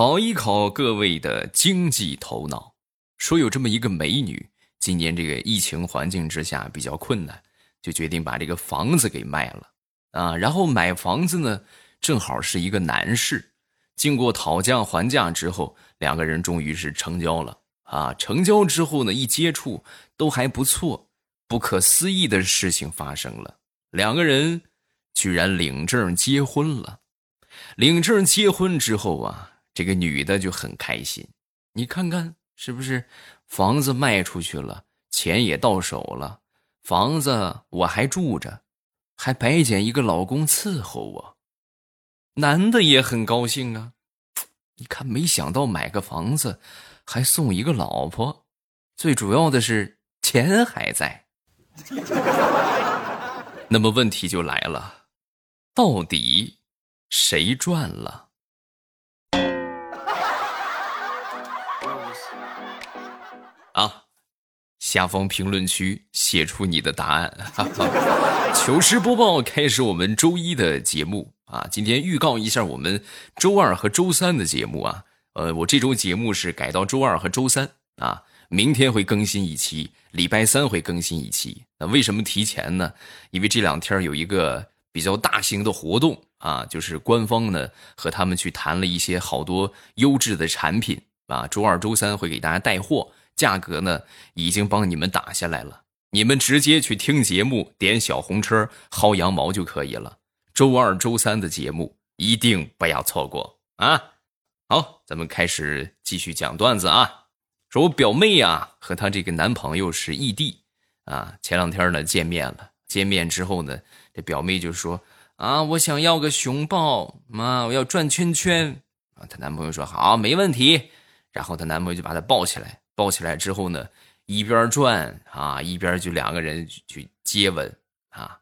考一考各位的经济头脑。说有这么一个美女，今年这个疫情环境之下比较困难，就决定把这个房子给卖了啊。然后买房子呢，正好是一个男士。经过讨价还价之后，两个人终于是成交了啊。成交之后呢，一接触都还不错。不可思议的事情发生了，两个人居然领证结婚了。领证结婚之后啊，这个女的就很开心。你看看。是不是房子卖出去了，钱也到手了，房子我还住着，还白捡一个老公伺候我，男的也很高兴啊。你看，没想到买个房子还送一个老婆，最主要的是钱还在。那么问题就来了，到底谁赚了？下方评论区写出你的答案。糗事播报开始，我们周一的节目啊，今天预告一下我们周二和周三的节目啊。呃，我这周节目是改到周二和周三啊，明天会更新一期，礼拜三会更新一期。那为什么提前呢？因为这两天有一个比较大型的活动啊，就是官方呢和他们去谈了一些好多优质的产品啊，周二、周三会给大家带货。价格呢，已经帮你们打下来了，你们直接去听节目，点小红车薅羊毛就可以了。周二、周三的节目一定不要错过啊！好，咱们开始继续讲段子啊。说我表妹呀和她这个男朋友是异地啊，前两天呢见面了，见面之后呢，这表妹就说啊，我想要个熊抱，妈，我要转圈圈啊。她男朋友说好，没问题。然后她男朋友就把她抱起来。抱起来之后呢，一边转啊，一边就两个人去接吻啊。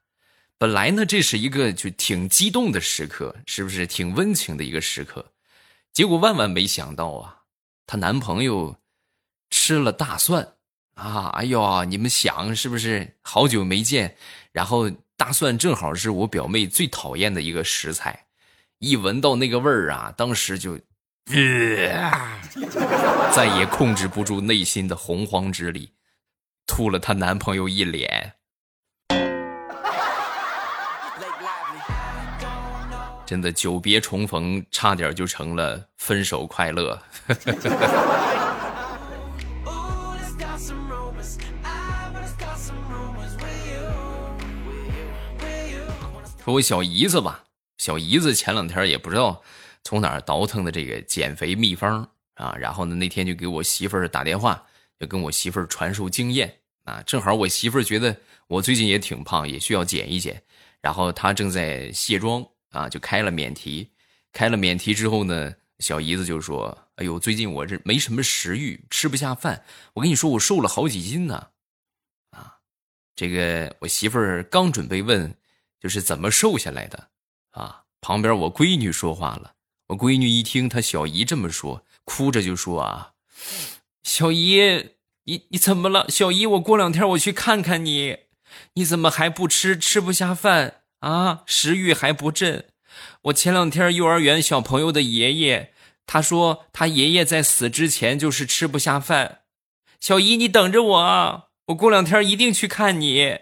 本来呢，这是一个就挺激动的时刻，是不是挺温情的一个时刻？结果万万没想到啊，她男朋友吃了大蒜啊！哎呦，你们想是不是好久没见？然后大蒜正好是我表妹最讨厌的一个食材，一闻到那个味儿啊，当时就。再也控制不住内心的洪荒之力，吐了她男朋友一脸。真的久别重逢，差点就成了分手快乐。说我小姨子吧，小姨子前两天也不知道。从哪儿倒腾的这个减肥秘方啊？然后呢，那天就给我媳妇儿打电话，就跟我媳妇儿传授经验啊。正好我媳妇儿觉得我最近也挺胖，也需要减一减。然后她正在卸妆啊，就开了免提。开了免提之后呢，小姨子就说：“哎呦，最近我这没什么食欲，吃不下饭。我跟你说，我瘦了好几斤呢。”啊，这个我媳妇儿刚准备问，就是怎么瘦下来的啊？旁边我闺女说话了。我闺女一听她小姨这么说，哭着就说：“啊，小姨，你你怎么了？小姨，我过两天我去看看你，你怎么还不吃？吃不下饭啊？食欲还不振？我前两天幼儿园小朋友的爷爷，他说他爷爷在死之前就是吃不下饭。小姨，你等着我啊，我过两天一定去看你。”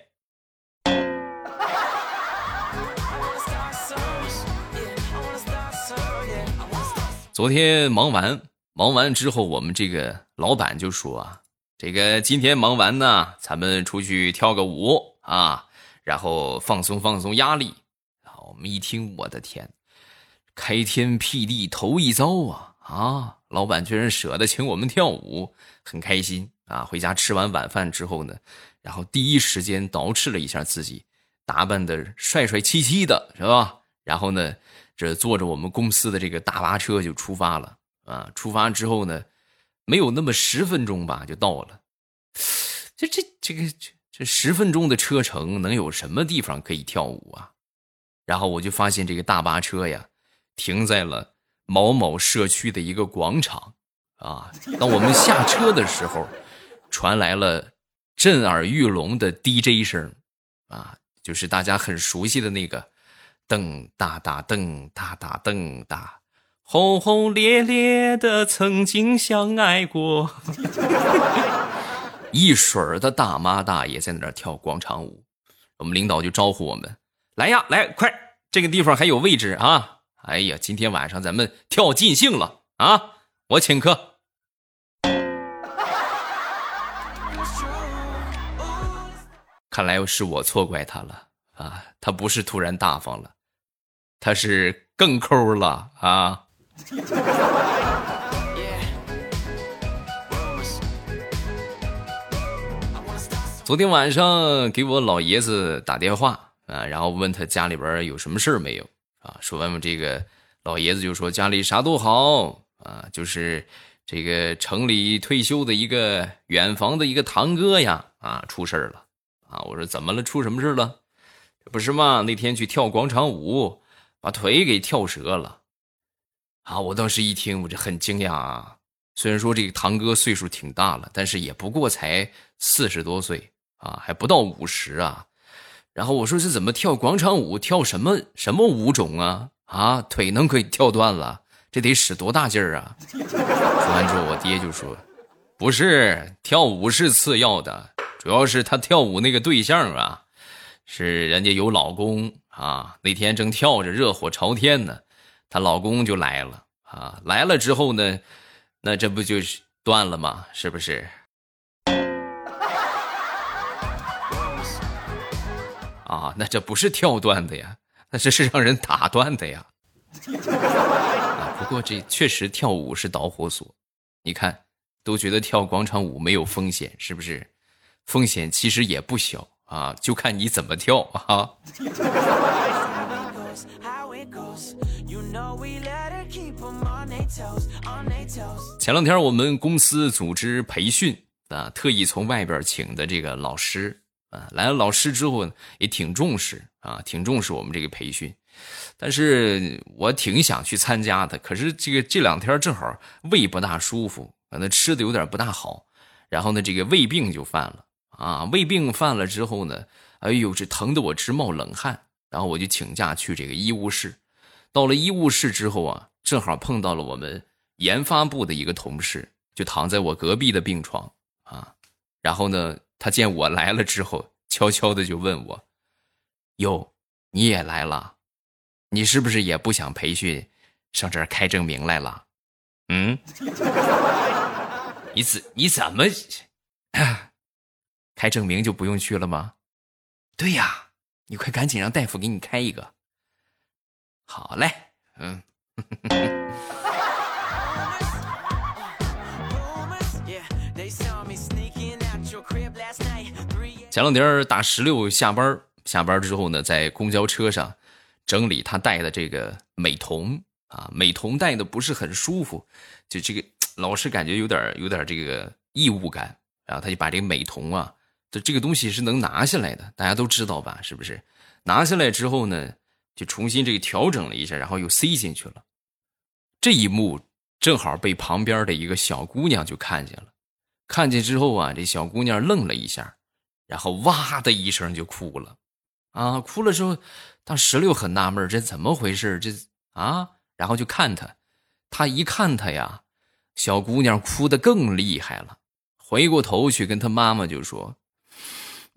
昨天忙完，忙完之后，我们这个老板就说啊，这个今天忙完呢，咱们出去跳个舞啊，然后放松放松压力。然后我们一听，我的天，开天辟地头一遭啊啊！老板居然舍得请我们跳舞，很开心啊。回家吃完晚饭之后呢，然后第一时间捯饬了一下自己，打扮的帅帅气气的，是吧？然后呢？这坐着我们公司的这个大巴车就出发了啊！出发之后呢，没有那么十分钟吧，就到了。这这这个这这十分钟的车程，能有什么地方可以跳舞啊？然后我就发现这个大巴车呀，停在了某某社区的一个广场啊。当我们下车的时候，传来了震耳欲聋的 DJ 声啊，就是大家很熟悉的那个。噔哒哒噔哒哒噔哒，轰轰烈烈的曾经相爱过。一水儿的大妈大爷在那儿跳广场舞，我们领导就招呼我们：“来呀，来，快，这个地方还有位置啊！哎呀，今天晚上咱们跳尽兴了啊！我请客。”看来是我错怪他了啊！他不是突然大方了，他是更抠了啊！昨天晚上给我老爷子打电话啊，然后问他家里边有什么事儿没有啊？说问问这个老爷子就说家里啥都好啊，就是这个城里退休的一个远房的一个堂哥呀啊出事了。啊！我说怎么了？出什么事了？这不是嘛？那天去跳广场舞，把腿给跳折了。啊！我当时一听，我就很惊讶啊。虽然说这个堂哥岁数挺大了，但是也不过才四十多岁啊，还不到五十啊。然后我说这怎么跳广场舞？跳什么什么舞种啊？啊，腿能给跳断了？这得使多大劲儿啊？说完之后，我爹就说：“不是，跳舞是次要的。”主要是他跳舞那个对象啊，是人家有老公啊。那天正跳着热火朝天呢，她老公就来了啊。来了之后呢，那这不就是断了吗？是不是？啊，那这不是跳断的呀，那这是让人打断的呀。啊，不过这确实跳舞是导火索。你看，都觉得跳广场舞没有风险，是不是？风险其实也不小啊，就看你怎么跳啊。前两天我们公司组织培训啊，特意从外边请的这个老师啊，来了老师之后也挺重视啊，挺重视我们这个培训。但是我挺想去参加的，可是这个这两天正好胃不大舒服，可能吃的有点不大好，然后呢，这个胃病就犯了。啊，胃病犯了之后呢，哎呦，这疼得我直冒冷汗。然后我就请假去这个医务室。到了医务室之后啊，正好碰到了我们研发部的一个同事，就躺在我隔壁的病床啊。然后呢，他见我来了之后，悄悄的就问我：“哟，你也来了？你是不是也不想培训，上这儿开证明来了？嗯？你怎你怎么？”开证明就不用去了吗？对呀，你快赶紧让大夫给你开一个。好嘞，嗯。前两天打石榴下班，下班之后呢，在公交车上整理他戴的这个美瞳啊，美瞳戴的不是很舒服，就这个老是感觉有点有点这个异物感，然后他就把这个美瞳啊。这这个东西是能拿下来的，大家都知道吧？是不是？拿下来之后呢，就重新这个调整了一下，然后又塞进去了。这一幕正好被旁边的一个小姑娘就看见了。看见之后啊，这小姑娘愣了一下，然后哇的一声就哭了。啊，哭了之后，当石榴很纳闷，这怎么回事？这啊，然后就看她，他一看她呀，小姑娘哭得更厉害了，回过头去跟她妈妈就说。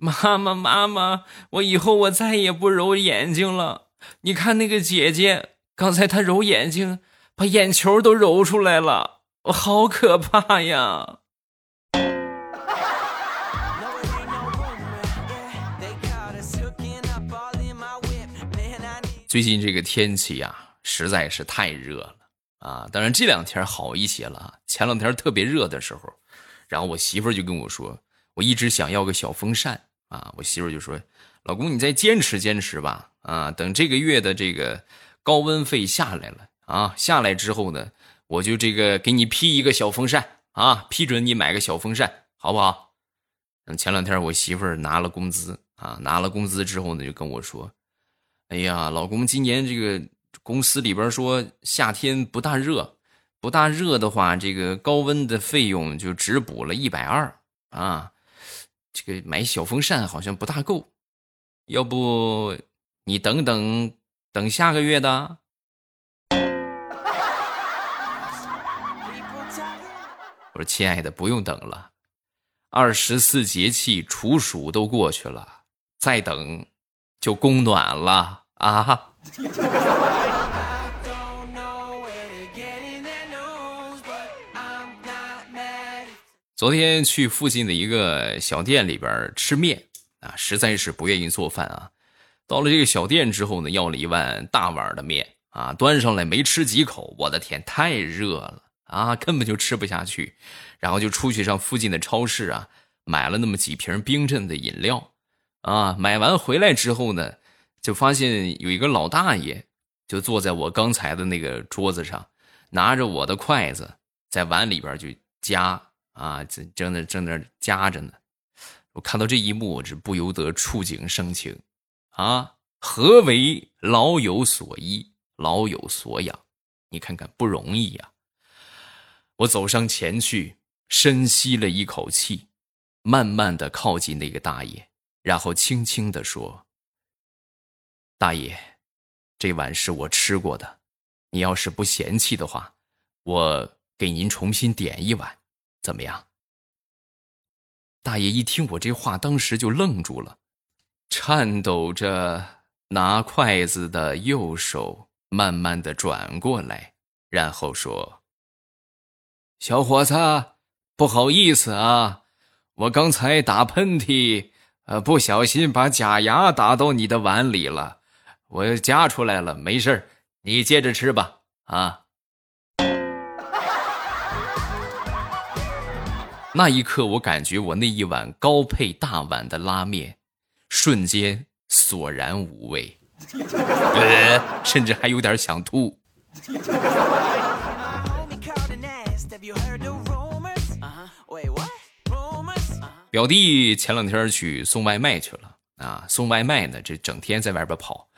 妈妈，妈妈，我以后我再也不揉眼睛了。你看那个姐姐，刚才她揉眼睛，把眼球都揉出来了，我好可怕呀！最近这个天气呀，实在是太热了啊！当然这两天好一些了，前两天特别热的时候，然后我媳妇就跟我说，我一直想要个小风扇。啊，我媳妇就说：“老公，你再坚持坚持吧。啊，等这个月的这个高温费下来了啊，下来之后呢，我就这个给你批一个小风扇啊，批准你买个小风扇，好不好？”等前两天我媳妇拿了工资啊，拿了工资之后呢，就跟我说：“哎呀，老公，今年这个公司里边说夏天不大热，不大热的话，这个高温的费用就只补了一百二啊。”这个买小风扇好像不大够，要不你等等等下个月的？我说：“亲爱的，不用等了，二十四节气处暑都过去了，再等就供暖了啊！”昨天去附近的一个小店里边吃面啊，实在是不愿意做饭啊。到了这个小店之后呢，要了一碗大碗的面啊，端上来没吃几口，我的天，太热了啊，根本就吃不下去。然后就出去上附近的超市啊，买了那么几瓶冰镇的饮料啊。买完回来之后呢，就发现有一个老大爷就坐在我刚才的那个桌子上，拿着我的筷子在碗里边就夹。啊，正正在正在夹着呢，我看到这一幕，我是不由得触景生情，啊，何为老有所依，老有所养？你看看不容易呀。我走上前去，深吸了一口气，慢慢的靠近那个大爷，然后轻轻的说：“大爷，这碗是我吃过的，你要是不嫌弃的话，我给您重新点一碗。”怎么样？大爷一听我这话，当时就愣住了，颤抖着拿筷子的右手慢慢的转过来，然后说：“小伙子，不好意思啊，我刚才打喷嚏，呃，不小心把假牙打到你的碗里了，我夹出来了，没事你接着吃吧，啊。”那一刻，我感觉我那一碗高配大碗的拉面，瞬间索然无味，呃，甚至还有点想吐。表弟前两天去送外卖去了啊，送外卖呢，这整天在外边跑，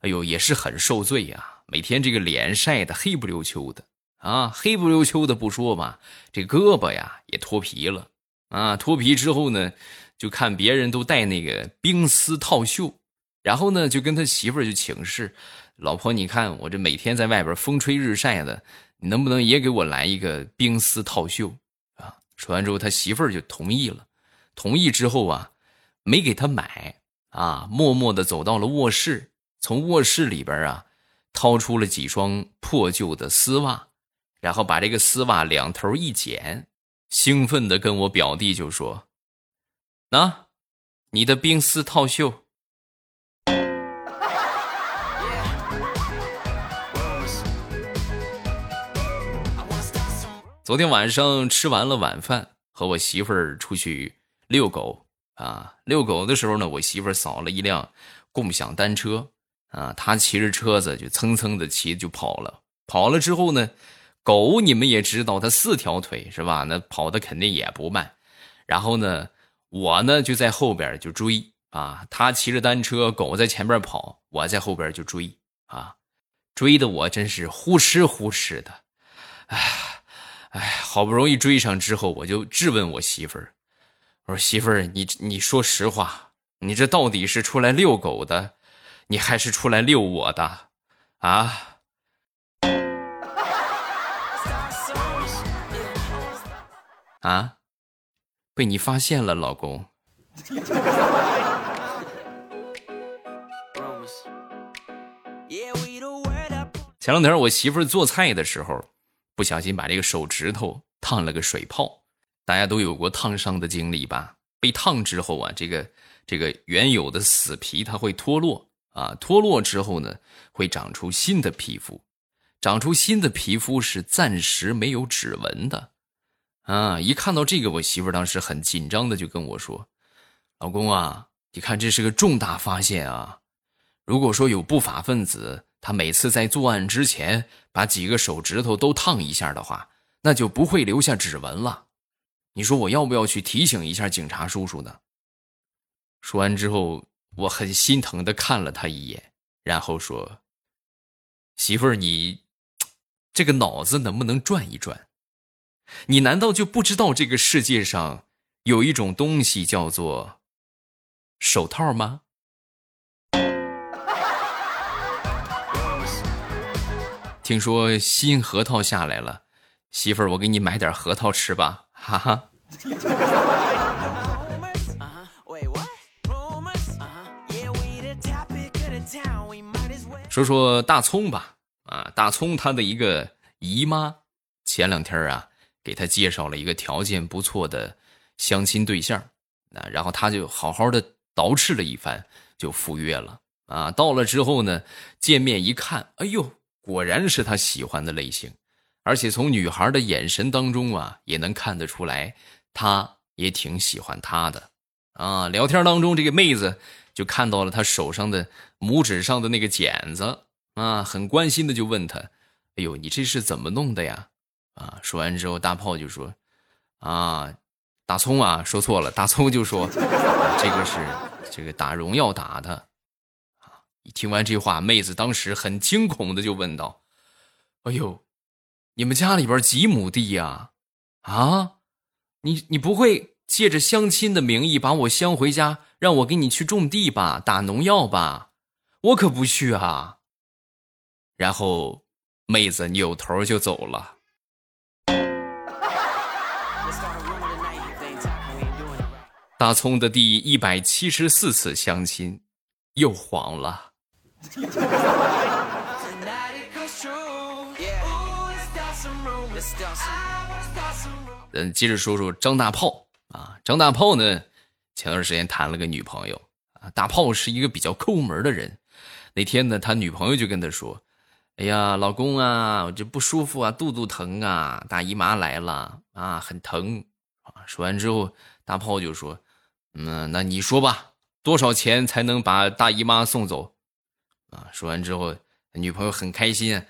哎呦，也是很受罪呀，每天这个脸晒得黑不溜秋的。啊，黑不溜秋的不说吧，这胳膊呀也脱皮了。啊，脱皮之后呢，就看别人都戴那个冰丝套袖，然后呢就跟他媳妇儿就请示：“老婆，你看我这每天在外边风吹日晒的，你能不能也给我来一个冰丝套袖？”啊，说完之后，他媳妇儿就同意了。同意之后啊，没给他买啊，默默的走到了卧室，从卧室里边啊掏出了几双破旧的丝袜。然后把这个丝袜两头一剪，兴奋的跟我表弟就说：“那，你的冰丝套袖。”昨天晚上吃完了晚饭，和我媳妇儿出去遛狗啊。遛狗的时候呢，我媳妇儿扫了一辆共享单车啊，她骑着车子就蹭蹭的骑就跑了。跑了之后呢。狗你们也知道，它四条腿是吧？那跑的肯定也不慢。然后呢，我呢就在后边就追啊。他骑着单车，狗在前边跑，我在后边就追啊。追的我真是呼哧呼哧的，哎，哎，好不容易追上之后，我就质问我媳妇儿：“我说媳妇儿，你你说实话，你这到底是出来遛狗的，你还是出来遛我的？啊？”啊，被你发现了，老公。前两天我媳妇做菜的时候，不小心把这个手指头烫了个水泡。大家都有过烫伤的经历吧？被烫之后啊，这个这个原有的死皮它会脱落啊，脱落之后呢，会长出新的皮肤，长出新的皮肤是暂时没有指纹的。啊！一看到这个，我媳妇当时很紧张的就跟我说：“老公啊，你看这是个重大发现啊！如果说有不法分子，他每次在作案之前把几个手指头都烫一下的话，那就不会留下指纹了。你说我要不要去提醒一下警察叔叔呢？”说完之后，我很心疼的看了他一眼，然后说：“媳妇儿，你这个脑子能不能转一转？”你难道就不知道这个世界上有一种东西叫做手套吗？听说新核桃下来了，媳妇儿，我给你买点核桃吃吧，哈哈。说说大葱吧，啊，大葱他的一个姨妈，前两天啊，给他介绍了一个条件不错的相亲对象，啊，然后他就好好的捯饬了一番，就赴约了，啊，到了之后呢，见面一看，哎呦，果然是他喜欢的类型，而且从女孩的眼神当中啊，也能看得出来，他也挺喜欢他的，啊，聊天当中这个妹子。就看到了他手上的拇指上的那个茧子啊，很关心的就问他：“哎呦，你这是怎么弄的呀？”啊，说完之后，大炮就说：“啊，大葱啊，说错了。”大葱就说：“这个是这个打荣耀打的。”啊，一听完这话，妹子当时很惊恐的就问道：“哎呦，你们家里边几亩地呀？啊，你你不会？”借着相亲的名义把我相回家，让我给你去种地吧，打农药吧，我可不去啊！然后，妹子扭头就走了。大葱的第一百七十四次相亲，又黄了。嗯，接着说说张大炮。啊，张大炮呢？前段时间谈了个女朋友啊。大炮是一个比较抠门的人。那天呢，他女朋友就跟他说：“哎呀，老公啊，我这不舒服啊，肚肚疼啊，大姨妈来了啊，很疼啊。”说完之后，大炮就说：“嗯，那你说吧，多少钱才能把大姨妈送走？”啊，说完之后，女朋友很开心，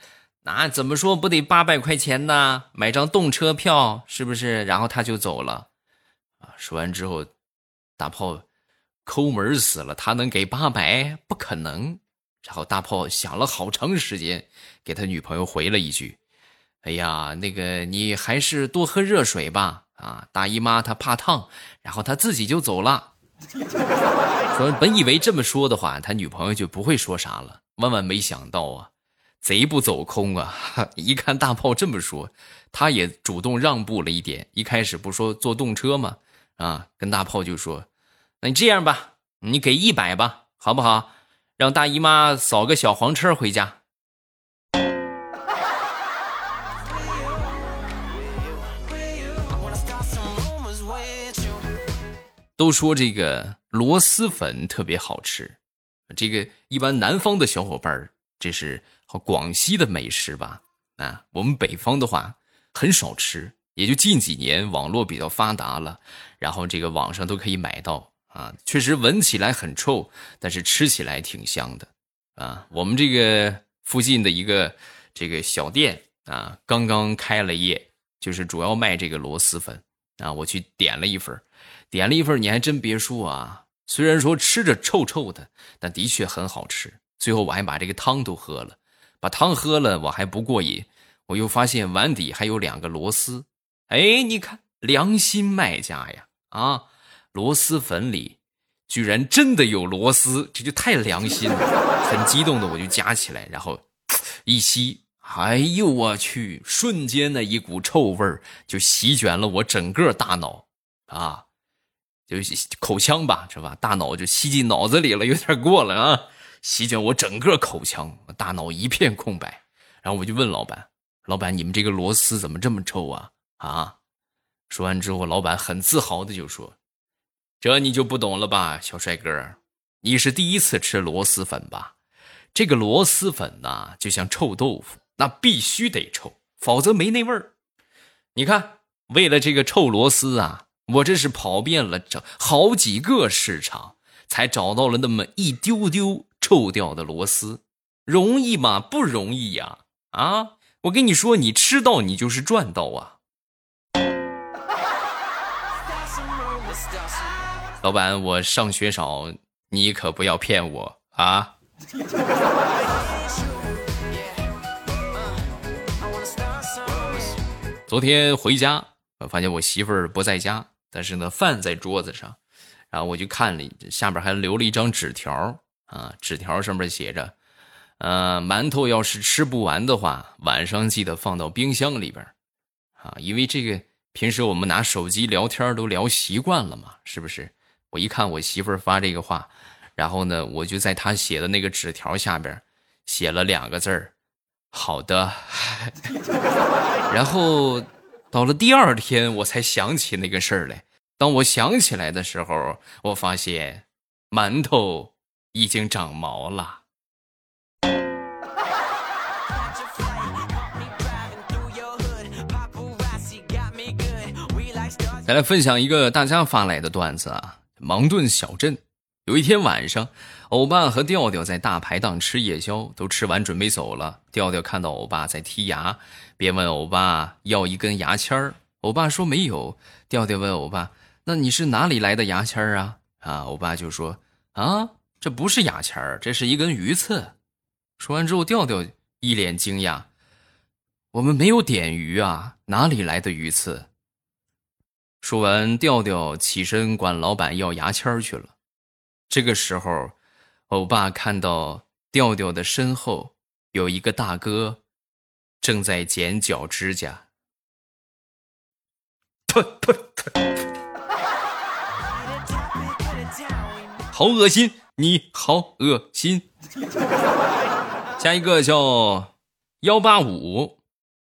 那怎么说不得八百块钱呢？买张动车票是不是？然后他就走了。啊！说完之后，大炮抠门死了，他能给八百？不可能。然后大炮想了好长时间，给他女朋友回了一句：“哎呀，那个你还是多喝热水吧。啊，大姨妈她怕烫。”然后她自己就走了。说本以为这么说的话，他女朋友就不会说啥了。万万没想到啊，贼不走空啊！一看大炮这么说，他也主动让步了一点。一开始不说坐动车吗？啊，跟大炮就说：“那你这样吧，你给一百吧，好不好？让大姨妈扫个小黄车回家。”都说这个螺蛳粉特别好吃，这个一般南方的小伙伴这是广西的美食吧？啊，我们北方的话很少吃。也就近几年网络比较发达了，然后这个网上都可以买到啊，确实闻起来很臭，但是吃起来挺香的啊。我们这个附近的一个这个小店啊，刚刚开了业，就是主要卖这个螺蛳粉啊。我去点了一份，点了一份，你还真别说啊，虽然说吃着臭臭的，但的确很好吃。最后我还把这个汤都喝了，把汤喝了我还不过瘾，我又发现碗底还有两个螺丝。哎，你看良心卖家呀！啊，螺蛳粉里居然真的有螺丝，这就太良心了。很激动的我就夹起来，然后一吸，哎呦我去！瞬间的一股臭味就席卷了我整个大脑啊，就口腔吧，是吧？大脑就吸进脑子里了，有点过了啊！席卷我整个口腔，大脑一片空白。然后我就问老板：“老板，你们这个螺丝怎么这么臭啊？”啊！说完之后，老板很自豪的就说：“这你就不懂了吧，小帅哥，你是第一次吃螺蛳粉吧？这个螺蛳粉呐，就像臭豆腐，那必须得臭，否则没那味儿。你看，为了这个臭螺丝啊，我这是跑遍了整好几个市场，才找到了那么一丢丢臭掉的螺丝，容易吗？不容易呀！啊，我跟你说，你吃到你就是赚到啊！” 老板，我上学少，你可不要骗我啊！昨天回家，我发现我媳妇儿不在家，但是呢，饭在桌子上，然后我就看了，下边还留了一张纸条啊，纸条上面写着：“呃，馒头要是吃不完的话，晚上记得放到冰箱里边。”啊，因为这个平时我们拿手机聊天都聊习惯了嘛，是不是？我一看我媳妇儿发这个话，然后呢，我就在她写的那个纸条下边写了两个字儿：“好的。”然后到了第二天，我才想起那个事儿来。当我想起来的时候，我发现馒头已经长毛了。再来分享一个大家发来的段子啊！芒顿小镇有一天晚上，欧巴和调调在大排档吃夜宵，都吃完准备走了。调调看到欧巴在剔牙，便问欧巴要一根牙签儿。欧巴说没有。调调问欧巴：“那你是哪里来的牙签儿啊？”啊，欧巴就说：“啊，这不是牙签儿，这是一根鱼刺。”说完之后，调调一脸惊讶：“我们没有点鱼啊，哪里来的鱼刺？”说完，调调起身管老板要牙签去了。这个时候，欧巴看到调调的身后有一个大哥正在剪脚指甲。噗噗噗！好恶心！你好恶心！下一个叫幺八五。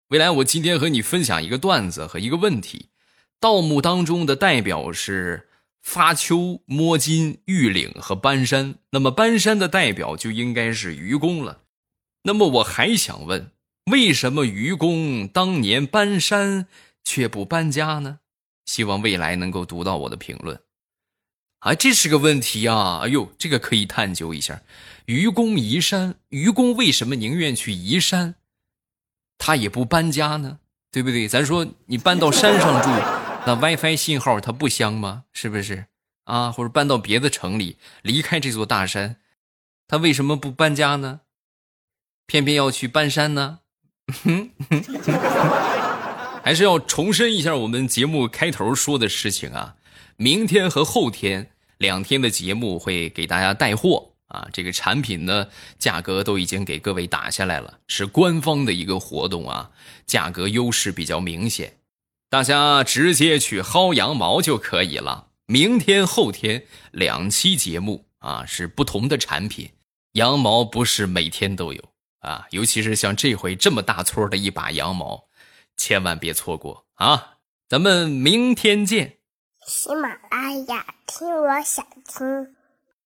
未来，我今天和你分享一个段子和一个问题。盗墓当中的代表是发丘、摸金、玉岭和搬山，那么搬山的代表就应该是愚公了。那么我还想问，为什么愚公当年搬山却不搬家呢？希望未来能够读到我的评论。啊，这是个问题啊！哎呦，这个可以探究一下。愚公移山，愚公为什么宁愿去移山，他也不搬家呢？对不对？咱说你搬到山上住。那 WiFi 信号它不香吗？是不是啊？或者搬到别的城里，离开这座大山，他为什么不搬家呢？偏偏要去搬山呢？还是要重申一下我们节目开头说的事情啊！明天和后天两天的节目会给大家带货啊！这个产品呢，价格都已经给各位打下来了，是官方的一个活动啊，价格优势比较明显。大家直接去薅羊毛就可以了。明天、后天两期节目啊，是不同的产品。羊毛不是每天都有啊，尤其是像这回这么大撮的一把羊毛，千万别错过啊！咱们明天见。喜马拉雅，听我想听。